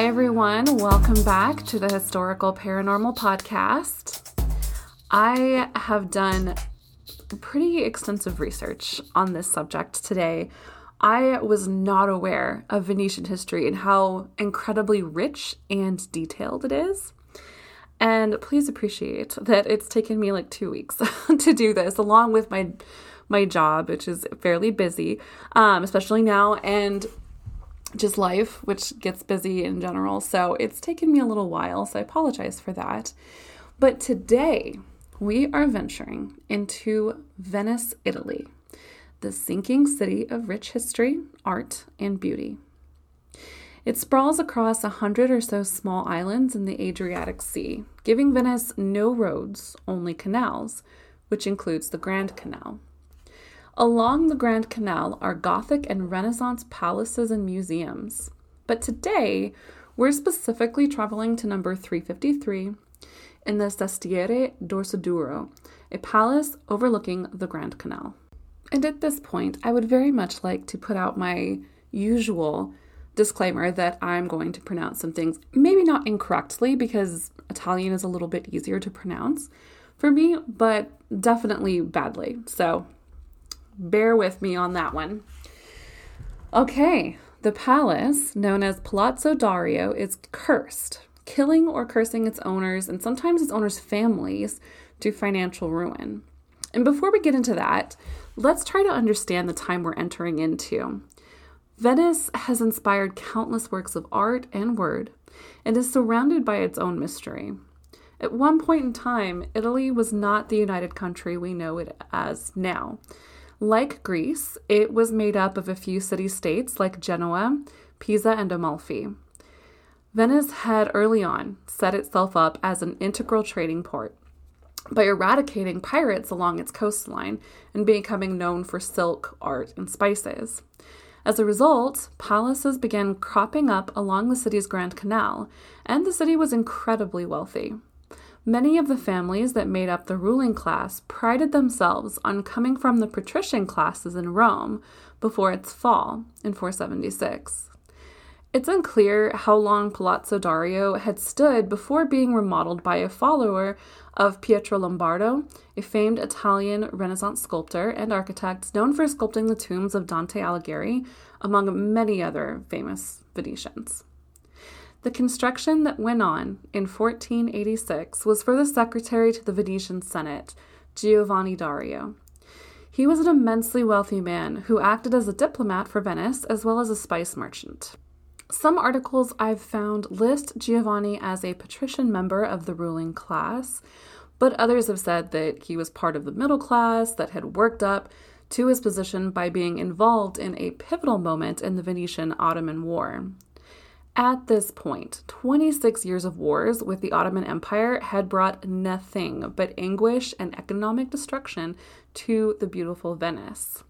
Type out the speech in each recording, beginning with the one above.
Hi, everyone. Welcome back to the Historical Paranormal Podcast. I have done pretty extensive research on this subject today. I was not aware of Venetian history and how incredibly rich and detailed it is. And please appreciate that it's taken me like two weeks to do this, along with my my job, which is fairly busy, um, especially now, and just life, which gets busy in general. So it's taken me a little while, so I apologize for that. But today we are venturing into Venice, Italy, the sinking city of rich history, art, and beauty. It sprawls across a hundred or so small islands in the Adriatic Sea, giving Venice no roads, only canals, which includes the Grand Canal. Along the Grand Canal are Gothic and Renaissance palaces and museums. But today, we're specifically traveling to number 353 in the Sestiere Dorsoduro, a palace overlooking the Grand Canal. And at this point, I would very much like to put out my usual disclaimer that I'm going to pronounce some things, maybe not incorrectly, because Italian is a little bit easier to pronounce for me, but definitely badly. So bear with me on that one. Okay, the palace, known as Palazzo Dario, is cursed, killing or cursing its owners and sometimes its owners' families to financial ruin. And before we get into that, let's try to understand the time we're entering into. Venice has inspired countless works of art and word and is surrounded by its own mystery. At one point in time, Italy was not the united country we know it as now. Like Greece, it was made up of a few city states like Genoa, Pisa, and Amalfi. Venice had early on set itself up as an integral trading port by eradicating pirates along its coastline and becoming known for silk, art, and spices. As a result, palaces began cropping up along the city's Grand Canal, and the city was incredibly wealthy. Many of the families that made up the ruling class prided themselves on coming from the patrician classes in Rome before its fall in 476. It's unclear how long Palazzo Dario had stood before being remodeled by a follower of Pietro Lombardo, a famed Italian Renaissance sculptor and architect known for sculpting the tombs of Dante Alighieri, among many other famous Venetians. The construction that went on in 1486 was for the secretary to the Venetian Senate, Giovanni Dario. He was an immensely wealthy man who acted as a diplomat for Venice as well as a spice merchant. Some articles I've found list Giovanni as a patrician member of the ruling class, but others have said that he was part of the middle class that had worked up to his position by being involved in a pivotal moment in the Venetian Ottoman War. At this point, 26 years of wars with the Ottoman Empire had brought nothing but anguish and economic destruction to the beautiful Venice.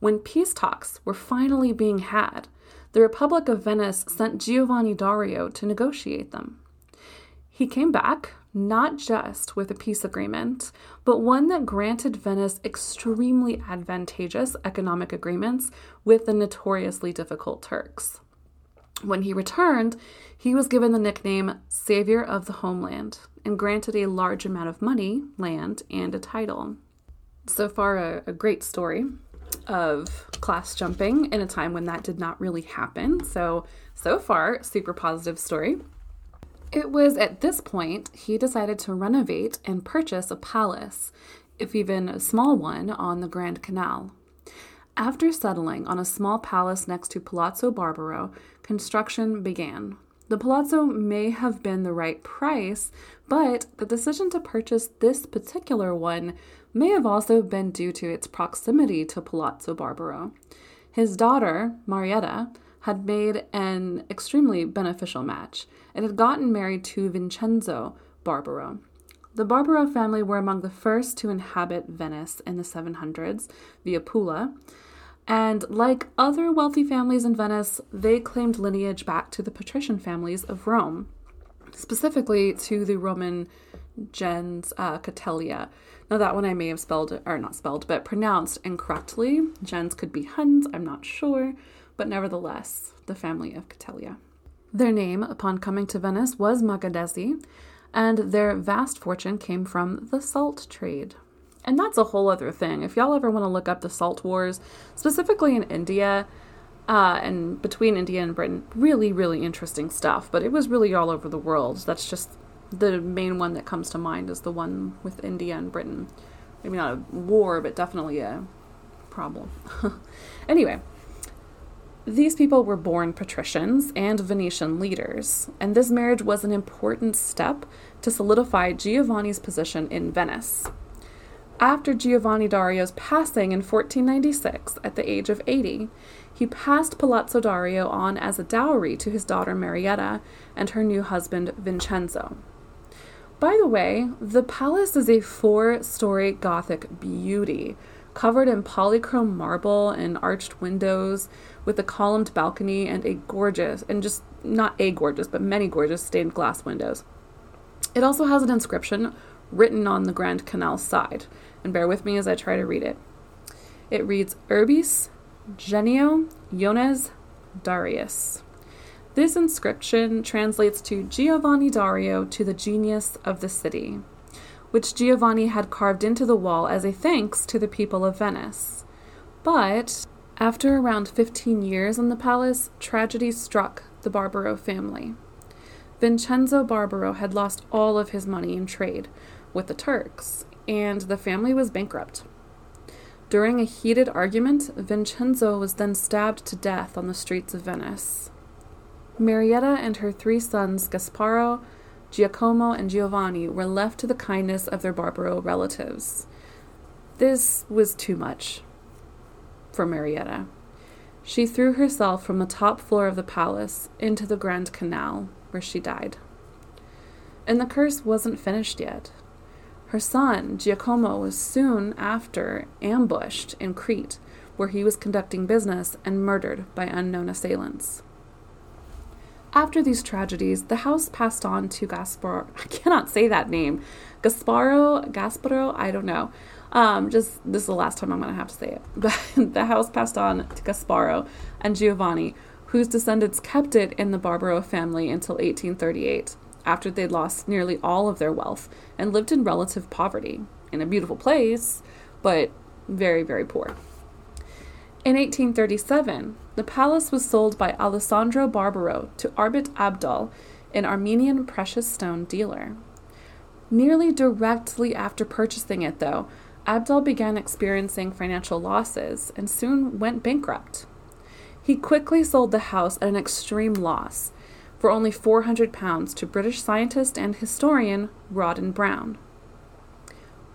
When peace talks were finally being had, the Republic of Venice sent Giovanni Dario to negotiate them. He came back not just with a peace agreement, but one that granted Venice extremely advantageous economic agreements with the notoriously difficult Turks. When he returned, he was given the nickname Savior of the Homeland and granted a large amount of money, land, and a title. So far, a, a great story of class jumping in a time when that did not really happen. So, so far, super positive story. It was at this point he decided to renovate and purchase a palace, if even a small one, on the Grand Canal. After settling on a small palace next to Palazzo Barbaro, construction began. The palazzo may have been the right price, but the decision to purchase this particular one may have also been due to its proximity to Palazzo Barbaro. His daughter, Marietta, had made an extremely beneficial match and had gotten married to Vincenzo Barbaro. The Barbaro family were among the first to inhabit Venice in the 700s via Pula, and like other wealthy families in Venice, they claimed lineage back to the patrician families of Rome, specifically to the Roman gens uh, Catellia, now, that one I may have spelled, or not spelled, but pronounced incorrectly. Gens could be Huns, I'm not sure, but nevertheless, the family of Catellia. Their name, upon coming to Venice, was Magadesi, and their vast fortune came from the salt trade. And that's a whole other thing. If y'all ever want to look up the salt wars, specifically in India, uh, and between India and Britain, really, really interesting stuff. But it was really all over the world. That's just the main one that comes to mind is the one with India and Britain. Maybe not a war, but definitely a problem. anyway, these people were born patricians and Venetian leaders, and this marriage was an important step to solidify Giovanni's position in Venice. After Giovanni Dario's passing in 1496 at the age of 80, he passed Palazzo Dario on as a dowry to his daughter Marietta and her new husband Vincenzo. By the way, the palace is a four story Gothic beauty, covered in polychrome marble and arched windows, with a columned balcony and a gorgeous, and just not a gorgeous, but many gorgeous stained glass windows. It also has an inscription written on the Grand Canal side, and bear with me as I try to read it. It reads Urbis Genio Iones Darius. This inscription translates to Giovanni Dario to the genius of the city, which Giovanni had carved into the wall as a thanks to the people of Venice. But after around 15 years in the palace, tragedy struck the Barbaro family. Vincenzo Barbaro had lost all of his money in trade with the Turks, and the family was bankrupt. During a heated argument, Vincenzo was then stabbed to death on the streets of Venice. Marietta and her three sons, Gasparo, Giacomo, and Giovanni, were left to the kindness of their Barbaro relatives. This was too much for Marietta. She threw herself from the top floor of the palace into the Grand Canal, where she died. And the curse wasn't finished yet. Her son, Giacomo, was soon after ambushed in Crete, where he was conducting business and murdered by unknown assailants. After these tragedies, the house passed on to Gasparo. I cannot say that name. Gasparo, Gasparo, I don't know. Um, just this is the last time I'm going to have to say it. But the house passed on to Gasparo and Giovanni, whose descendants kept it in the Barbaro family until 1838 after they'd lost nearly all of their wealth and lived in relative poverty in a beautiful place, but very, very poor. In 1837, the palace was sold by Alessandro Barbaro to Arbit Abdal, an Armenian precious stone dealer. Nearly directly after purchasing it, though, Abdal began experiencing financial losses and soon went bankrupt. He quickly sold the house at an extreme loss for only 400 pounds to British scientist and historian Rawdon Brown.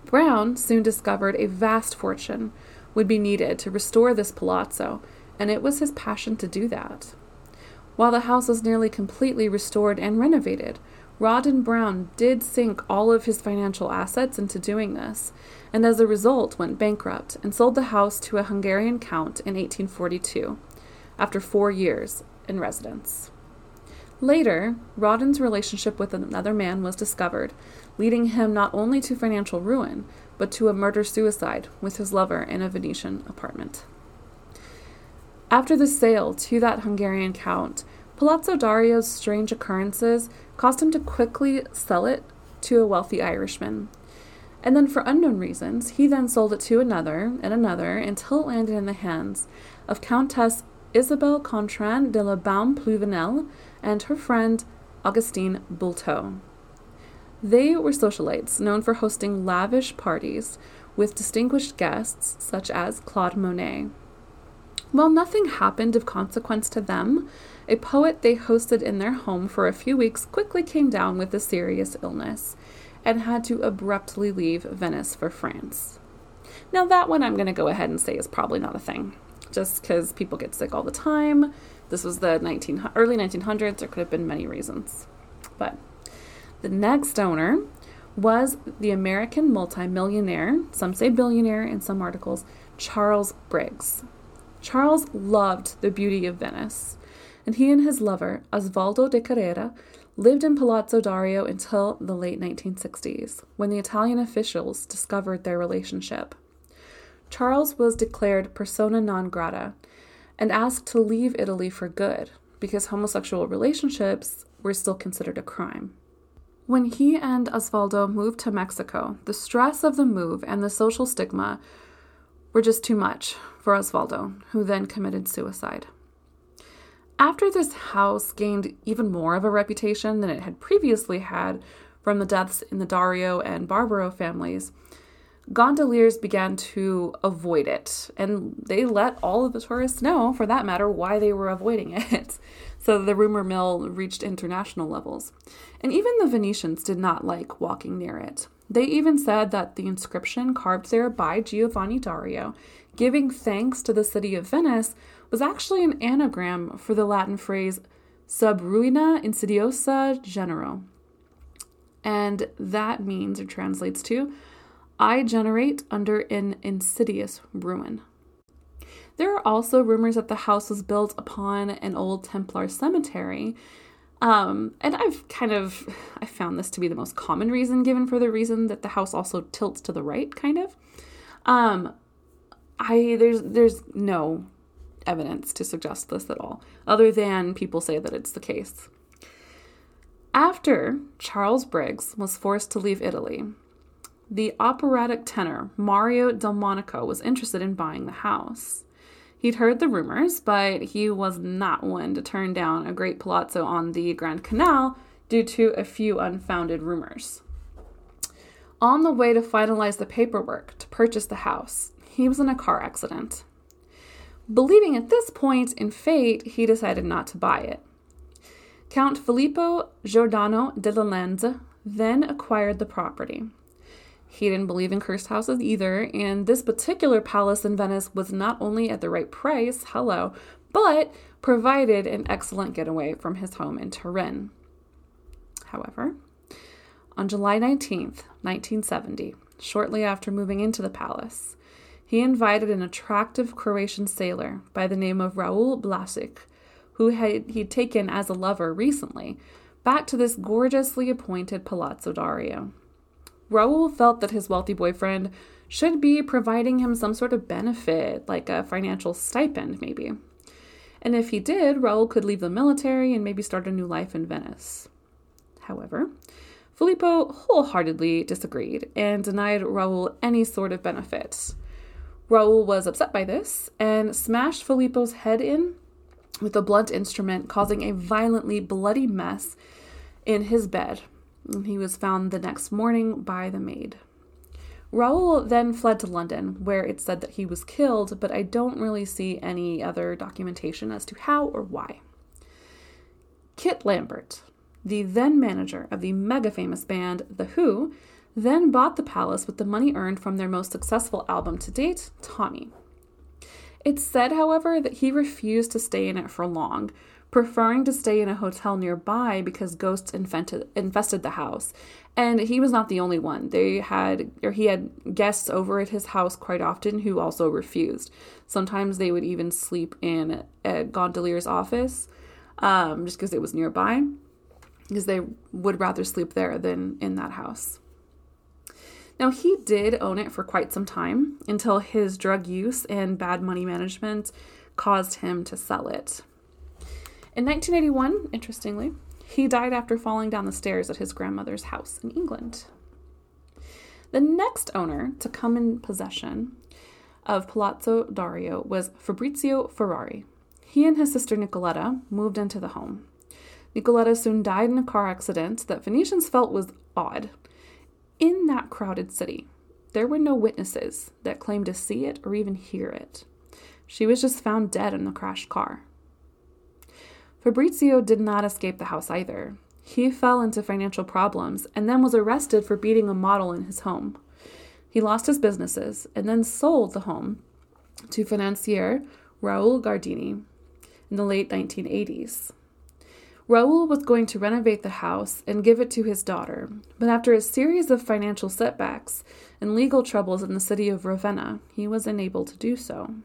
Brown soon discovered a vast fortune would be needed to restore this palazzo, and it was his passion to do that. While the house was nearly completely restored and renovated, Rawdon Brown did sink all of his financial assets into doing this, and as a result went bankrupt and sold the house to a Hungarian count in 1842, after four years in residence. Later, Rawdon's relationship with another man was discovered, leading him not only to financial ruin, but to a murder suicide with his lover in a Venetian apartment. After the sale to that Hungarian count, Palazzo Dario's strange occurrences caused him to quickly sell it to a wealthy Irishman. And then, for unknown reasons, he then sold it to another and another until it landed in the hands of Countess Isabelle Gontran de la Baume Pluvinel and her friend Augustine Bulteau. They were socialites known for hosting lavish parties with distinguished guests such as Claude Monet. While nothing happened of consequence to them, a poet they hosted in their home for a few weeks quickly came down with a serious illness and had to abruptly leave Venice for France. Now, that one I'm going to go ahead and say is probably not a thing, just because people get sick all the time. This was the 19, early 1900s. There could have been many reasons. But the next owner was the American multimillionaire, some say billionaire in some articles, Charles Briggs. Charles loved the beauty of Venice, and he and his lover, Osvaldo de Carrera, lived in Palazzo Dario until the late 1960s, when the Italian officials discovered their relationship. Charles was declared persona non grata and asked to leave Italy for good, because homosexual relationships were still considered a crime. When he and Osvaldo moved to Mexico, the stress of the move and the social stigma were just too much for Osvaldo, who then committed suicide. After this house gained even more of a reputation than it had previously had from the deaths in the Dario and Barbaro families, gondoliers began to avoid it, and they let all of the tourists know, for that matter, why they were avoiding it. so the rumor mill reached international levels. And even the Venetians did not like walking near it. They even said that the inscription carved there by Giovanni Dario, giving thanks to the city of Venice, was actually an anagram for the Latin phrase sub ruina insidiosa genero. And that means or translates to I generate under an insidious ruin. There are also rumors that the house was built upon an old Templar cemetery. Um, and I've kind of I found this to be the most common reason given for the reason that the house also tilts to the right, kind of. Um, I there's there's no evidence to suggest this at all, other than people say that it's the case. After Charles Briggs was forced to leave Italy, the operatic tenor Mario Del Monaco was interested in buying the house. He'd heard the rumors, but he was not one to turn down a great palazzo on the Grand Canal due to a few unfounded rumors. On the way to finalize the paperwork to purchase the house, he was in a car accident. Believing at this point in fate, he decided not to buy it. Count Filippo Giordano della Lanza then acquired the property. He didn't believe in cursed houses either, and this particular palace in Venice was not only at the right price, hello, but provided an excellent getaway from his home in Turin. However, on July 19th, 1970, shortly after moving into the palace, he invited an attractive Croatian sailor by the name of Raul Blasic, who had he'd taken as a lover recently, back to this gorgeously appointed Palazzo Dario. Raul felt that his wealthy boyfriend should be providing him some sort of benefit, like a financial stipend, maybe. And if he did, Raul could leave the military and maybe start a new life in Venice. However, Filippo wholeheartedly disagreed and denied Raul any sort of benefit. Raul was upset by this and smashed Filippo's head in with a blunt instrument, causing a violently bloody mess in his bed he was found the next morning by the maid. Raoul then fled to London, where it's said that he was killed, but I don't really see any other documentation as to how or why. Kit Lambert, the then manager of the mega famous band The Who, then bought the palace with the money earned from their most successful album to date, Tommy. It's said, however, that he refused to stay in it for long, preferring to stay in a hotel nearby because ghosts infested, infested the house. And he was not the only one. They had, or he had guests over at his house quite often who also refused. Sometimes they would even sleep in a gondolier's office um, just because it was nearby, because they would rather sleep there than in that house. Now, he did own it for quite some time until his drug use and bad money management caused him to sell it. In 1981, interestingly, he died after falling down the stairs at his grandmother's house in England. The next owner to come in possession of Palazzo Dario was Fabrizio Ferrari. He and his sister Nicoletta moved into the home. Nicoletta soon died in a car accident that Venetians felt was odd. In that crowded city, there were no witnesses that claimed to see it or even hear it. She was just found dead in the crashed car. Fabrizio did not escape the house either. He fell into financial problems and then was arrested for beating a model in his home. He lost his businesses and then sold the home to financier Raul Gardini in the late 1980s. Raul was going to renovate the house and give it to his daughter, but after a series of financial setbacks and legal troubles in the city of Ravenna, he was unable to do so.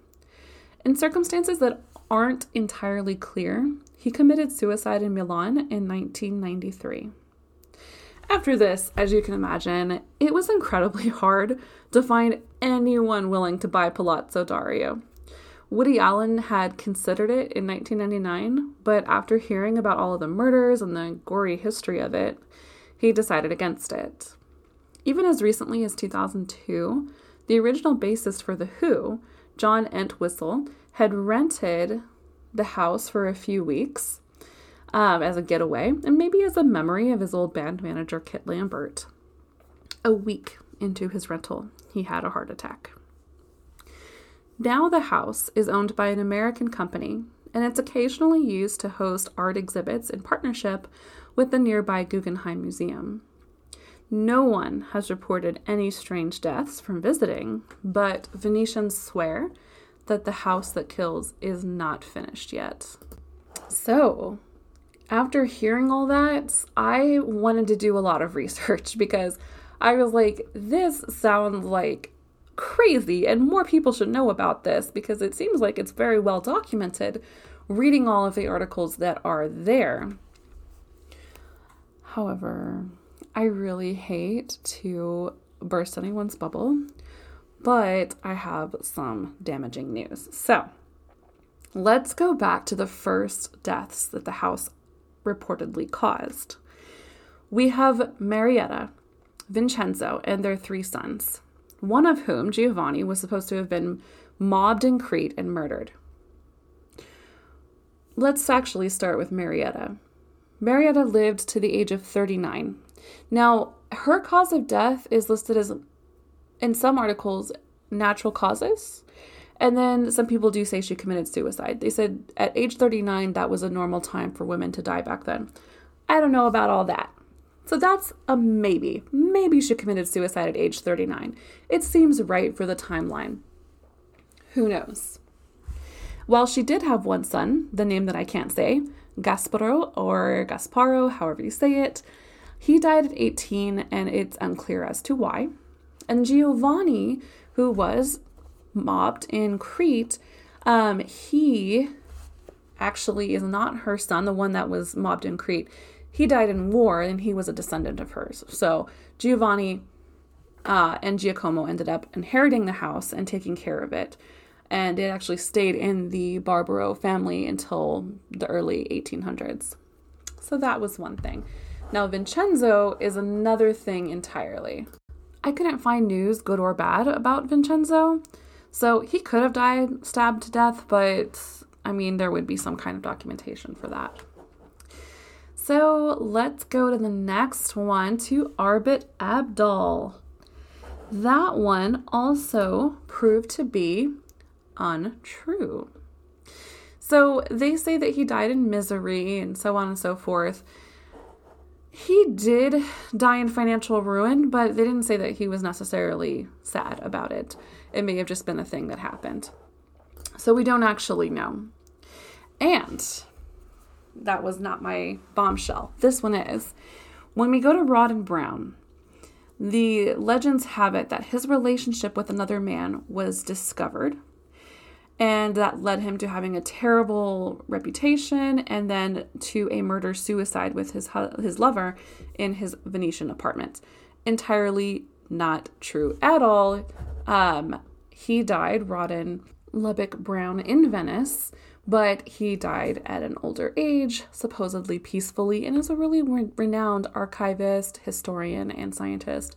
In circumstances that aren't entirely clear, he committed suicide in Milan in 1993. After this, as you can imagine, it was incredibly hard to find anyone willing to buy Palazzo Dario. Woody Allen had considered it in 1999, but after hearing about all of the murders and the gory history of it, he decided against it. Even as recently as 2002, the original bassist for The Who, John Entwistle, had rented the house for a few weeks um, as a getaway and maybe as a memory of his old band manager, Kit Lambert. A week into his rental, he had a heart attack. Now, the house is owned by an American company, and it's occasionally used to host art exhibits in partnership with the nearby Guggenheim Museum. No one has reported any strange deaths from visiting, but Venetians swear that the house that kills is not finished yet. So, after hearing all that, I wanted to do a lot of research because I was like, this sounds like crazy, and more people should know about this because it seems like it's very well documented reading all of the articles that are there. However, I really hate to burst anyone's bubble, but I have some damaging news. So, let's go back to the first deaths that the house reportedly caused. We have Marietta, Vincenzo, and their three sons, one of whom, Giovanni, was supposed to have been mobbed in Crete and murdered. Let's actually start with Marietta. Marietta lived to the age of 39. Now, her cause of death is listed as, in some articles, natural causes. And then some people do say she committed suicide. They said at age 39, that was a normal time for women to die back then. I don't know about all that. So that's a maybe. Maybe she committed suicide at age 39. It seems right for the timeline. Who knows? While she did have one son, the name that I can't say, Gasparo or Gasparo, however you say it, he died at 18 and it's unclear as to why. And Giovanni, who was mobbed in Crete, um, he actually is not her son, the one that was mobbed in Crete. He died in war and he was a descendant of hers. So Giovanni uh, and Giacomo ended up inheriting the house and taking care of it and it actually stayed in the Barbaro family until the early 1800s. So that was one thing. Now, Vincenzo is another thing entirely. I couldn't find news, good or bad, about Vincenzo. So he could have died stabbed to death, but I mean, there would be some kind of documentation for that. So let's go to the next one to Arbit Abdal. That one also proved to be untrue. So they say that he died in misery and so on and so forth. He did die in financial ruin, but they didn't say that he was necessarily sad about it. It may have just been a thing that happened. So we don't actually know. And that was not my bombshell. This one is. When we go to Rawdon Brown, the legends have it that his relationship with another man was discovered and that led him to having a terrible reputation and then to a murder suicide with his his lover in his Venetian apartment. Entirely not true at all. Um, he died, Rawdon Lubbock Brown in Venice, but he died at an older age, supposedly peacefully, and is a really re- renowned archivist, historian, and scientist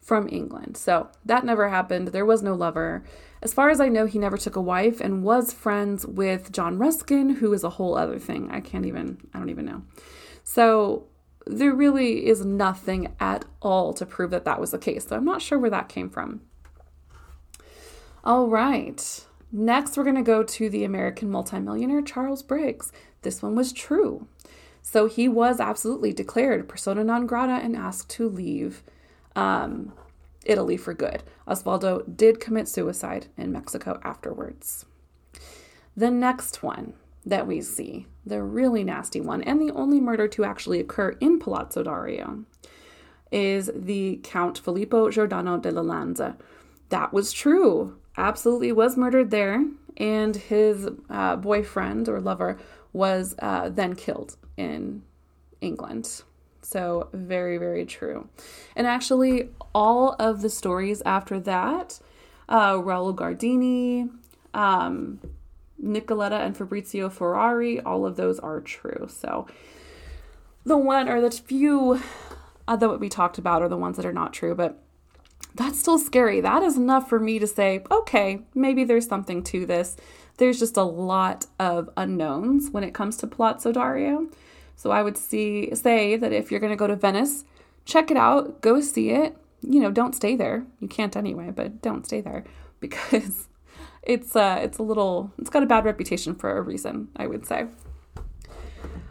from England. So that never happened. There was no lover. As far as I know, he never took a wife and was friends with John Ruskin, who is a whole other thing. I can't even, I don't even know. So there really is nothing at all to prove that that was the case. So I'm not sure where that came from. All right. Next, we're going to go to the American multimillionaire Charles Briggs. This one was true. So he was absolutely declared persona non grata and asked to leave um, Italy for good. Osvaldo did commit suicide in Mexico afterwards. The next one that we see, the really nasty one, and the only murder to actually occur in Palazzo Dario, is the Count Filippo Giordano della Lanza. That was true. Absolutely was murdered there, and his uh, boyfriend or lover was uh, then killed in England. So, very, very true. And actually, all of the stories after that, uh, Raul Gardini, um, Nicoletta and Fabrizio Ferrari, all of those are true. So the one or the few uh, that we talked about are the ones that are not true, but that's still scary. That is enough for me to say, okay, maybe there's something to this. There's just a lot of unknowns when it comes to Palazzo Dario. So I would see say that if you're going to go to Venice, check it out, go see it. You know, don't stay there. You can't anyway, but don't stay there because it's uh it's a little it's got a bad reputation for a reason, I would say.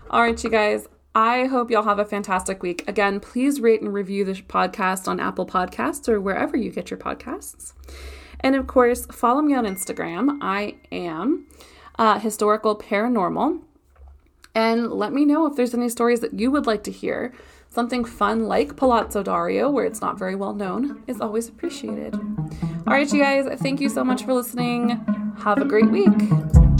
All right, you guys. I hope y'all have a fantastic week. Again, please rate and review the podcast on Apple Podcasts or wherever you get your podcasts. And of course, follow me on Instagram. I am uh, historical paranormal. And let me know if there's any stories that you would like to hear. Something fun like Palazzo Dario, where it's not very well known, is always appreciated. All right, you guys, thank you so much for listening. Have a great week.